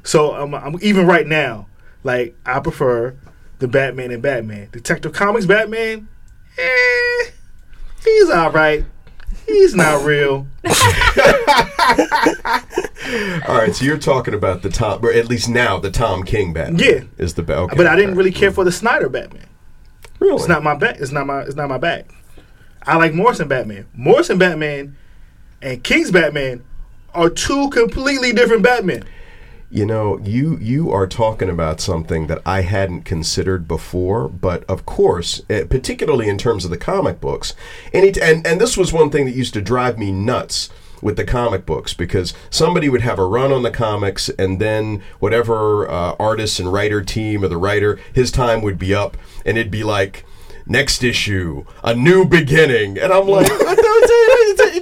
So I'm, I'm even right now, like I prefer the Batman and Batman. Detective Comics Batman, eh, he's all right. He's not [laughs] real. All right, so you're talking about the Tom, or at least now the Tom King Batman. Yeah. is the ba- okay. But I didn't really care for the Snyder Batman. Really? It's not my bag. It's not my. It's not my bag. I like Morrison Batman. Morrison Batman and King's Batman are two completely different Batmen. You know, you you are talking about something that I hadn't considered before, but of course, eh, particularly in terms of the comic books, and, t- and and this was one thing that used to drive me nuts with the comic books because somebody would have a run on the comics and then whatever uh, artist and writer team or the writer his time would be up and it'd be like next issue a new beginning and i'm like [laughs]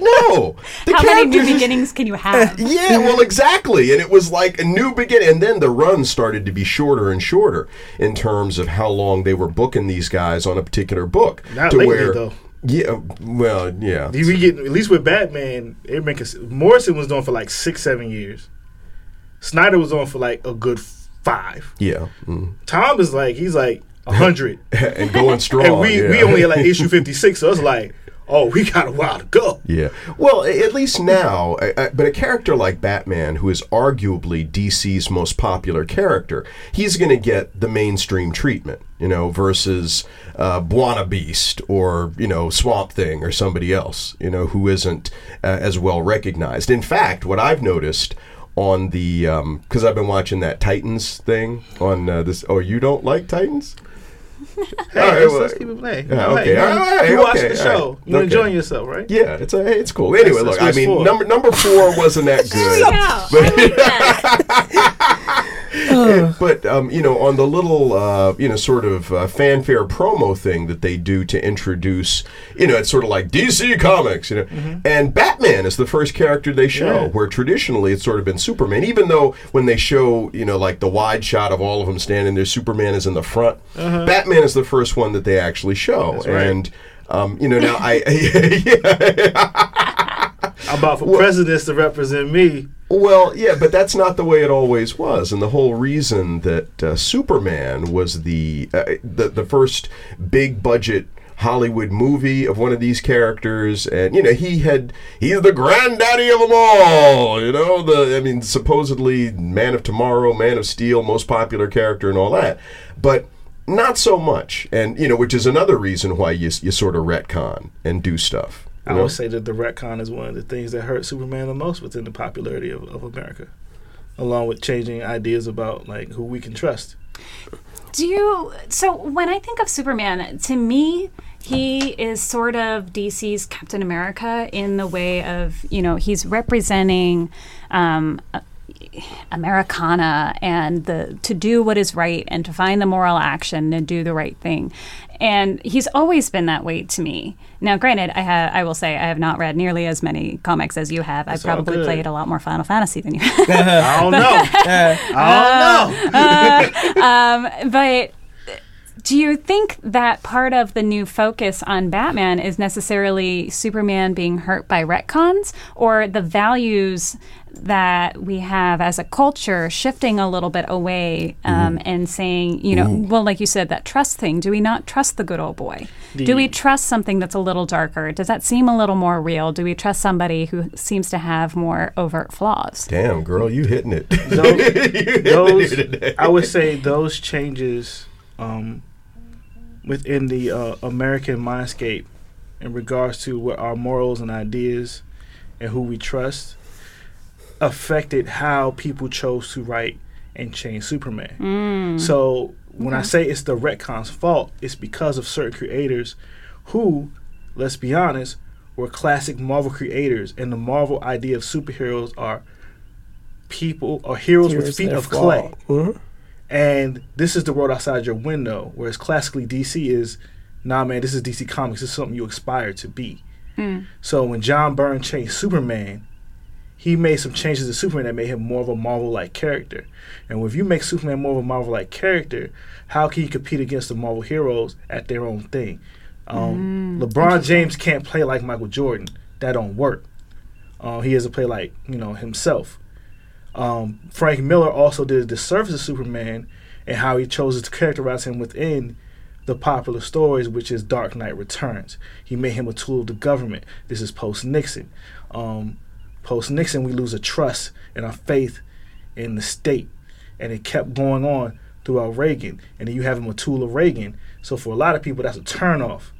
no The How many new beginnings can you have? [laughs] yeah, well, exactly. And it was like a new beginning. And then the run started to be shorter and shorter in terms of how long they were booking these guys on a particular book. Not to lately, where, though. Yeah, well, yeah. We get at least with Batman. It make us, Morrison was on for like six, seven years. Snyder was on for like a good five. Yeah. mm. Tom is like he's like a hundred, [laughs] and going strong. and we yeah. we only like [laughs] issue fifty six. So it's like, oh, we got a while to go. Yeah. Well, at least now, uh, uh, but a character like Batman, who is arguably DC's most popular character, he's going to get the mainstream treatment, you know, versus uh, Bwana Beast or, you know, Swamp Thing or somebody else, you know, who isn't uh, as well recognized. In fact, what I've noticed on the, because I've been watching that Titans thing on uh, this, oh, you don't like Titans? Hey, All right, let's, let's keep it playing. Yeah, okay, man. all right, you watching okay, the all show. right, You're okay. enjoying yourself, right? Yeah, it's a, it's cool. Anyway, That's- look, that's I mean, for. number number four wasn't that good. but [laughs] [laughs] um, you know, on the little uh, you know sort of uh, fanfare promo thing that they do to introduce, you know, it's sort of like DC Comics, you know, and Batman is the first character they show. Mm-hmm. Yeah. Where traditionally it's sort of been Superman, even though when they show you know like the wide shot of all of them standing there, Superman is in the front. Batman is the first one that they actually show, Uh-huh. right. and. Um, you know now I [laughs] I'm about for presidents to represent me. Well, yeah, but that's not the way it always was, and the whole reason that uh, Superman was the, uh, the the first big budget Hollywood movie of one of these characters, and you know he had he's the granddaddy of them all. You know the I mean supposedly Man of Tomorrow, Man of Steel, most popular character, and all that, but. Not so much, and you know, which is another reason why you you sort of retcon and do stuff. You I know? would say that the retcon is one of the things that hurt Superman the most within the popularity of, of America, along with changing ideas about like who we can trust. Do you? So when I think of Superman, to me, he is sort of DC's Captain America in the way of you know he's representing. Um, uh, Americana and the to do what is right and to find the moral action and do the right thing, and he's always been that way to me. Now, granted, I have I will say I have not read nearly as many comics as you have. I've probably played a lot more Final Fantasy than you [laughs] have. I don't know. [laughs] I don't know. [laughs] um, but do you think that part of the new focus on Batman is necessarily Superman being hurt by retcons or the values that we have as a culture shifting a little bit away um, and saying, you know, well, like you said, that trust thing. Do we not trust the good old boy? Do we trust something that's a little darker? Does that seem a little more real? Do we trust somebody who seems to have more overt flaws? Damn, girl, you hitting it. those [laughs] I would say those changes um, within the uh, American mindscape in regards to what our morals and ideas and who we trust affected how people chose to write and change Superman. So when I say it's the retcon's fault, it's because of certain creators who, let's be honest, were classic Marvel creators, and the Marvel idea of superheroes are people or heroes with feet of fall. clay. Mhm. And this is the world outside your window, whereas classically DC is, nah, man, this is DC Comics. This is something you aspire to be. So when John Byrne changed Superman, he made some changes to Superman that made him more of a Marvel-like character. And if you make Superman more of a Marvel-like character, how can you compete against the Marvel heroes at their own thing? Um, LeBron James can't play like Michael Jordan. That don't work. Uh, he has to play like you know himself. Um, Frank Miller also did a disservice to Superman and how he chose to characterize him within the popular stories, which is Dark Knight Returns. He made him a tool of the government. This is post Nixon. Um, post Nixon, we lose a trust and our faith in the state, and it kept going on throughout Reagan. And then you have him a tool of Reagan. So for a lot of people, that's a turnoff.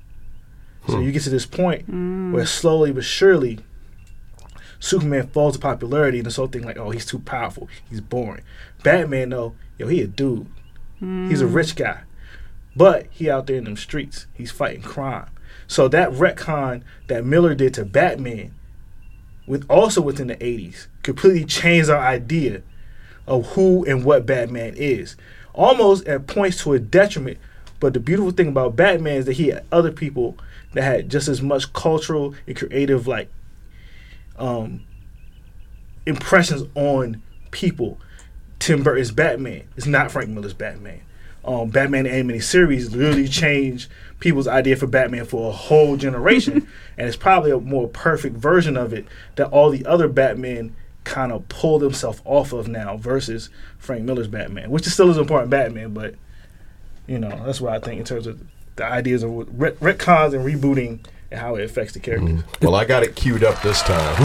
So you get to this point where slowly but surely Superman falls to popularity, and this whole thing like, oh, he's too powerful, he's boring. Batman, though, yo, he a dude. He's a hmm. rich guy, but he out there in them streets. He's fighting crime. So that retcon that Miller did to Batman, with also within the '80s, completely changed our idea of who and what Batman is. Almost at points to a detriment. But the beautiful thing about Batman is that he had other people that had just as much cultural and creative like um, impressions on people. Tim Burton's Batman is not Frank Miller's Batman. Um, Batman the animated series literally changed people's idea for Batman for a whole generation, [laughs] and it's probably a more perfect version of it that all the other Batman kind of pull themselves off of now versus Frank Miller's Batman, which is still as important Batman, but you know that's what I think in terms of the ideas of ret- retcons and rebooting and how it affects the characters. Well, I got it queued up this time. [laughs]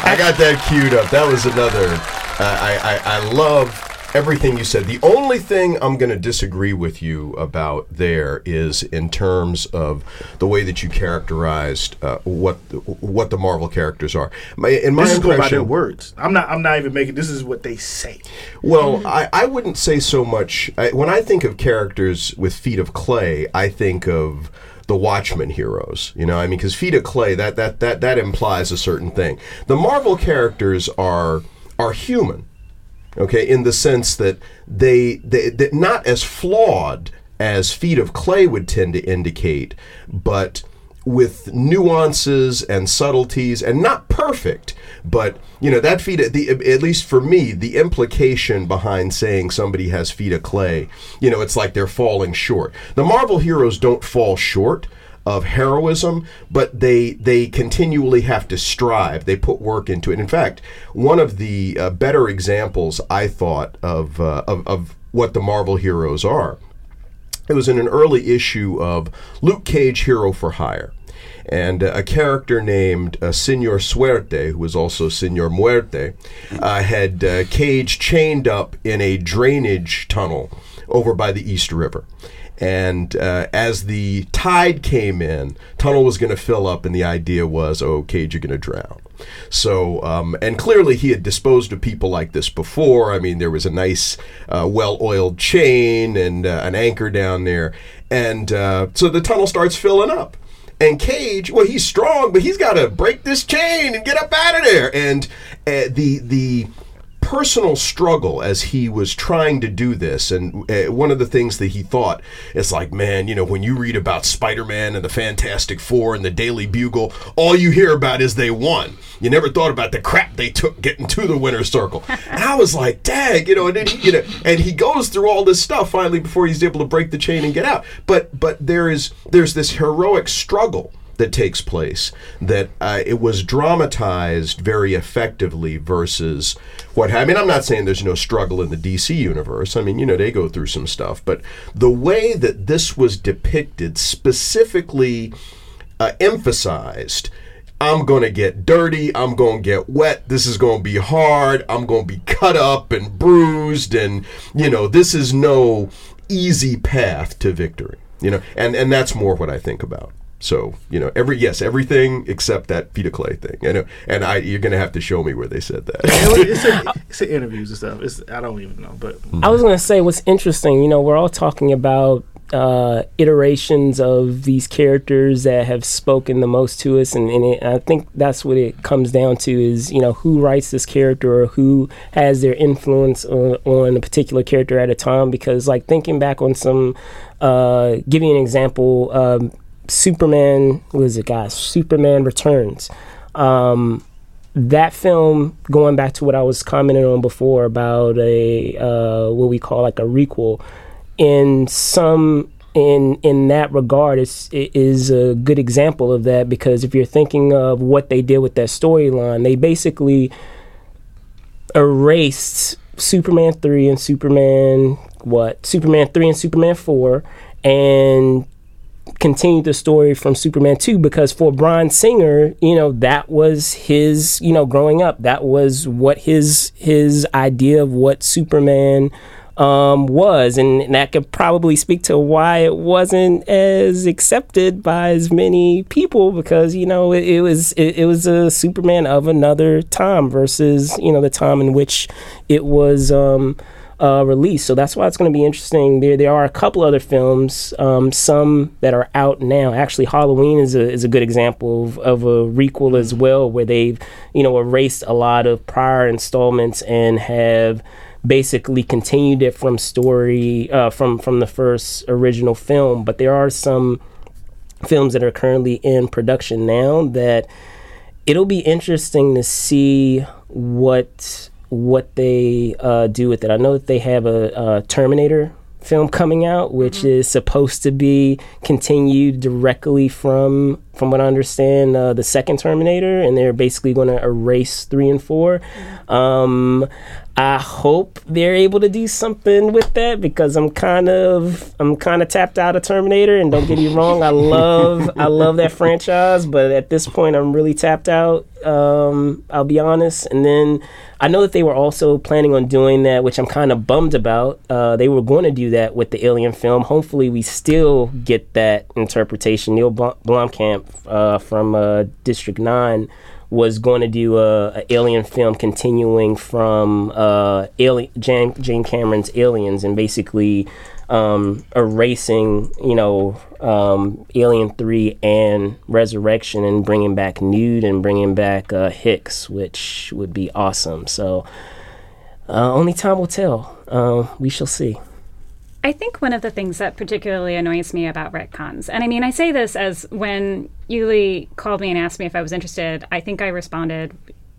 I got that queued up. That was another. Uh, I, I I love everything you said. The only thing I'm going to disagree with you about there is in terms of the way that you characterized uh, what the, what the Marvel characters are. My, in my this is going by their words. I'm not. I'm not even making. This is what they say. well, I, I wouldn't say so much. I, when I think of characters with feet of clay, I think of the Watchmen heroes. You know, I mean, because feet of clay that that that that implies a certain thing. The Marvel characters are are human. Okay, in the sense that they they they're not as flawed as feet of clay would tend to indicate, but with nuances and subtleties and not perfect but you know that feet the at least for me the implication behind saying somebody has feet of clay you know it's like they're falling short. The marvel heroes don't fall short of heroism but they they continually have to strive they put work into it in fact one of the uh, better examples i thought of, uh, of of what the marvel heroes are it was in an early issue of Luke Cage Hero for Hire. And uh, a character named uh, Senor Suerte, who was also Senor Muerte, uh, had uh, Cage chained up in a drainage tunnel over by the East River. And uh, as the tide came in, tunnel was going to fill up, and the idea was, oh, Cage, you're going to drown. So, um, and clearly he had disposed of people like this before. I mean, there was a nice, uh, well oiled chain and uh, an anchor down there. And uh, so the tunnel starts filling up. And Cage, well, he's strong, but he's got to break this chain and get up out of there. And uh, the, the, personal struggle as he was trying to do this and uh, one of the things that he thought is like man you know when you read about spider-man and the fantastic four and the daily bugle all you hear about is they won. You never thought about the crap they took getting to the winner's circle. And i was like dang you know and then he, you know and he goes through all this stuff finally before he's able to break the chain and get out. But but there is there's this heroic struggle that takes place that uh, it was dramatized very effectively versus what I mean I'm not saying there's no struggle in the DC universe I mean you know they go through some stuff but the way that this was depicted specifically uh, emphasized I'm going to get dirty. I'm going to get wet. This is going to be hard. I'm going to be cut up and bruised. And, you know, this is no easy path to victory. You know, and, and that's more what I think about. So you know, every yes, everything except that feet of clay thing. And and I, you're gonna have to show me where they said that. [laughs] it's, in, [laughs] it's in interviews and stuff. It's I don't even know, but I was gonna say what's interesting. You know, we're all talking about uh, iterations of these characters that have spoken the most to us, and, and it, I think that's what it comes down to is you know who writes this character or who has their influence on, on a particular character at a time. Because like thinking back on some, uh, give you an example. Um, Superman, was it, guys? Superman Returns. Um, that film, going back to what I was commenting on before about a uh, what we call like a requel, in some in in that regard, it's, it is a good example of that because if you're thinking of what they did with that storyline, they basically erased Superman three and Superman what Superman three and Superman four and continued the story from Superman 2 because for Bryan Singer, you know, that was his, you know, growing up, that was what his his idea of what Superman um, was, and that could probably speak to why it wasn't as accepted by as many people because you know it, it was it, it, was a Superman of another time versus you know the time in which it was. Um, uh, release. So that's why it's going to be interesting. There, there are a couple other films, um, some that are out now. Actually, Halloween is a is a good example of, of a requel as well, where they've you know erased a lot of prior installments and have basically continued it from story uh, from from the first original film. But there are some films that are currently in production now that it'll be interesting to see what what they uh, do with it. I know that they have a, a Terminator film coming out, which mm-hmm. is supposed to be continued directly from from what I understand, uh, the second Terminator, and they're basically going to erase three and four. Um, I hope they're able to do something with that because I'm kind of I'm kind of tapped out of Terminator. And don't get me [laughs] wrong, I love I love that franchise, but at this point, I'm really tapped out. Um, I'll be honest. And then I know that they were also planning on doing that, which I'm kind of bummed about. Uh, they were going to do that with the Alien film. Hopefully, we still get that interpretation. Neil Blomkamp uh, from uh, District Nine was going to do a, alien film continuing from uh, alien Jane, James Cameron's Aliens and basically um, erasing you know um, Alien Three and Resurrection and bringing back Newt and bringing back uh, Hicks, which would be awesome. So uh, only time will tell. Uh, we shall see. I think one of the things that particularly annoys me about retcons, and I mean, I say this as when Ulie called me and asked me if I was interested, I think I responded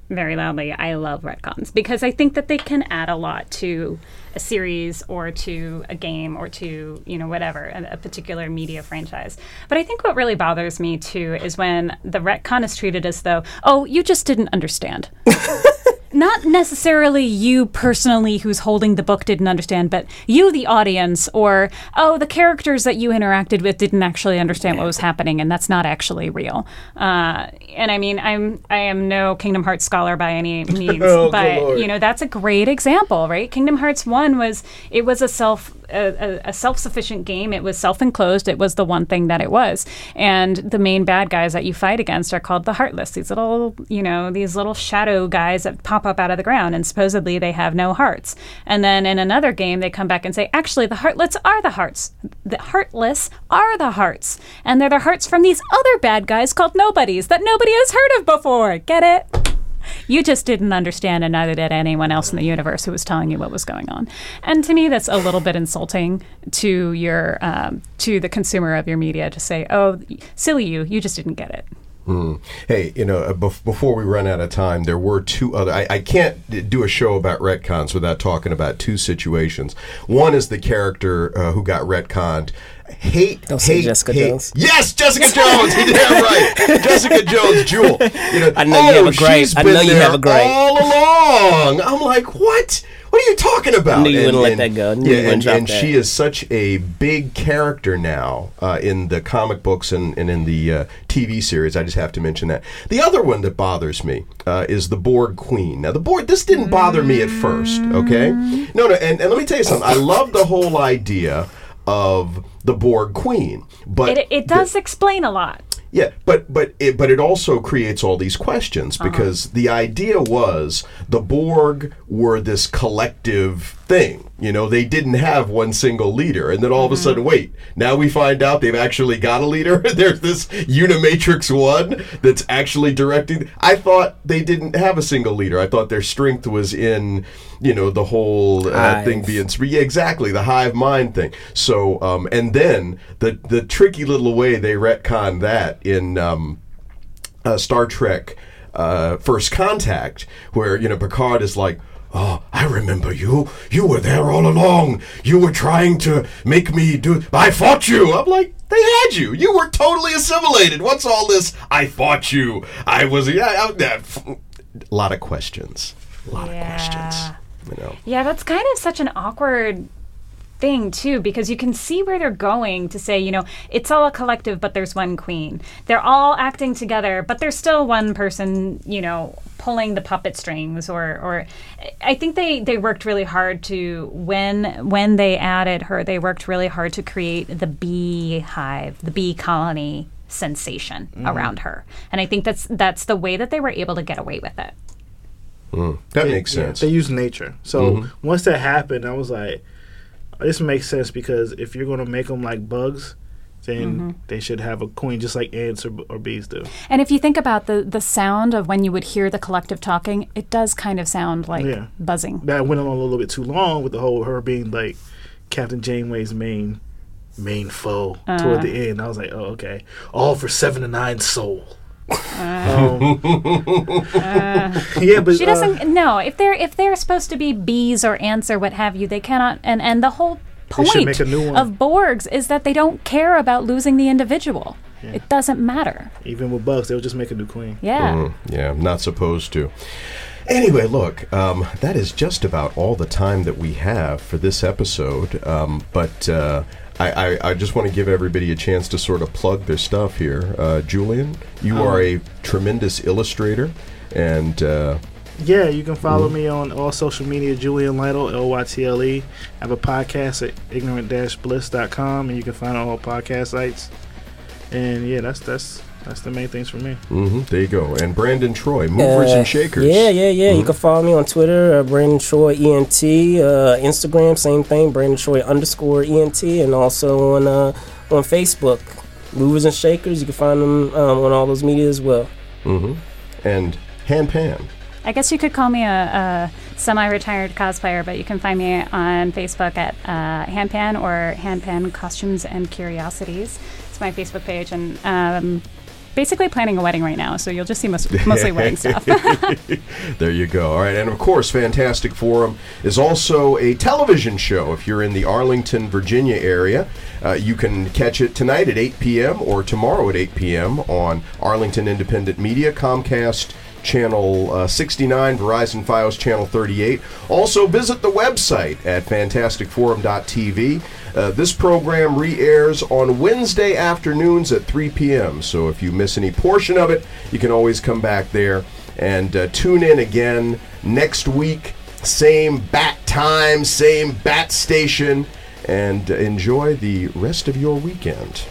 very loudly, I love retcons because I think that they can add a lot to a series or to a game or to, you know, whatever, a, a particular media franchise. But I think what really bothers me too is when the retcon is treated as though, oh, you just didn't understand. [laughs] not necessarily you personally who's holding the book didn't understand, but you, the audience, or oh, the characters that you interacted with didn't actually understand what was happening, and that's not actually real. Uh, and I mean, I'm I am no Kingdom Hearts scholar by any [laughs] means, Oh, but you know that's a great example, right? Kingdom Hearts One was it was a self a, a, a self-sufficient game. It was self-enclosed. It was the one thing that it was, and the main bad guys that you fight against are called the Heartless. These little you know these little shadow guys that pop up out of the ground, and supposedly they have no hearts. And then in another game, they come back and say, actually, the Heartless are the hearts. The Heartless are the hearts, and they're the hearts from these other bad guys called Nobodies that nobody has heard of before. Get it? You just didn't understand, and neither did anyone else in the universe who was telling you what was going on. And to me, that's a little bit insulting to your um, to the consumer of your media to say, "Oh, silly you, you just didn't get it." Hmm. Hey, you know, uh, bef- before we run out of time, there were two other. I, I can't d- do a show about retcons without talking about two situations. One is the character uh, who got retconned. Hate, Don't say hate, Jessica hate. Jones. Yes, Jessica [laughs] Jones. [laughs] You're damn right. Jessica Jones, Jewel. You know, I know you have oh, a gripe. she's I know you have a gripe. all along. I'm like, what? What are you talking about? I knew you wouldn't let that go. I knew you yeah, wouldn't and, drop and that. she is such a big character now uh, in the comic books and, and in the uh, TV series. I just have to mention that. The other one that bothers me uh, is the Borg Queen. Now, the Borg, this didn't bother me at first, okay? No, no, and, and let me tell you something. I love the whole idea of the Borg Queen, but It, it does explain a lot. yeah, but but it, but it also creates all these questions Uh-huh. because the idea was the Borg were this collective thing. You know, they didn't have one single leader, and then all of a Mm-hmm. sudden, wait, now we find out they've actually got a leader. [laughs] There's this Unimatrix One that's actually directing. I thought they didn't have a single leader. I thought their strength was in, you know, the whole uh, thing being yeah, exactly the hive mind thing. So, um, and then the the tricky little way they retcon that in um, uh, Star Trek uh, First Contact, where you know Picard is like. Oh, I remember you. You were there all along. You were trying to make me do. I fought you. I'm like, they had you. You were totally assimilated. What's all this? I fought you. I was. Yeah, I. A lot of questions. A lot of questions. You know. Yeah, that's kind of such an awkward thing too because you can see where they're going to say you know it's all a collective but there's one queen they're all acting together but there's still one person you know pulling the puppet strings or or i think they they worked really hard to when when they added her they worked really hard to create the bee hive the bee colony sensation Mhm. around her and i think that's that's the way that they were able to get away with it Mm, that They- makes yeah, sense. they use nature. So Mhm. once that happened, I was like, this makes sense because if you're going to make them like bugs, then Mhm. they should have a queen just like ants or, or bees do. And if you think about the the sound of when you would hear the collective talking, it does kind of sound like yeah. buzzing. That went on a little bit too long with the whole her being like Captain Janeway's main main foe Uh. toward the end. I was like, oh okay, all for seven to nine soul. Um, yeah, but she uh, doesn't. no, if they're if they're supposed to be bees or ants or what have you, they cannot. And and the whole point make a new one. of Borgs is that they don't care about losing the individual. It doesn't matter. Even with bugs, they'll just make a new queen. Yeah. Mm, yeah, not supposed to. Anyway, look, um, that is just about all the time that we have for this episode. Um, but uh, I, I, I just want to give everybody a chance to sort of plug their stuff here. Uh, Julian, you Um, are a tremendous illustrator, and uh, Yeah, you can follow me on all social media, Julian Lytle, L Y T L E. I have a podcast at ignorant-bliss.com, and you can find all podcast sites. And yeah, that's that's that's the main things for me. mhm, there you go. And Brandon Troy, Movers Uh, and Shakers. Yeah, yeah, yeah. You can follow me on Twitter, uh, Brandon Troy ENT. Uh, Instagram, same thing, Brandon Troy underscore ENT, and also on uh, on Facebook, Movers and Shakers. You can find them um, on all those media as well. hmm And Han Pan. I guess you could call me a, a semi-retired cosplayer, but you can find me on Facebook at uh, Handpan or Handpan Costumes and Curiosities. It's my Facebook page, and um, basically planning a wedding right now, so you'll just see most, mostly wedding [laughs] stuff. [laughs] There you go. All right. And of course, Fantastic Forum is also a television show. If you're in the Arlington, Virginia area, uh, you can catch it tonight at 8 p.m. or tomorrow at 8 p.m. on Arlington Independent Media, Comcast. Channel uh, 69, Verizon Fios Channel 38. Also, visit the website at fantasticforum.tv. Uh, this program re airs on Wednesday afternoons at 3 p.m. So if you miss any portion of it, you can always come back there and uh, tune in again next week. Same bat time, same bat station, and enjoy the rest of your weekend.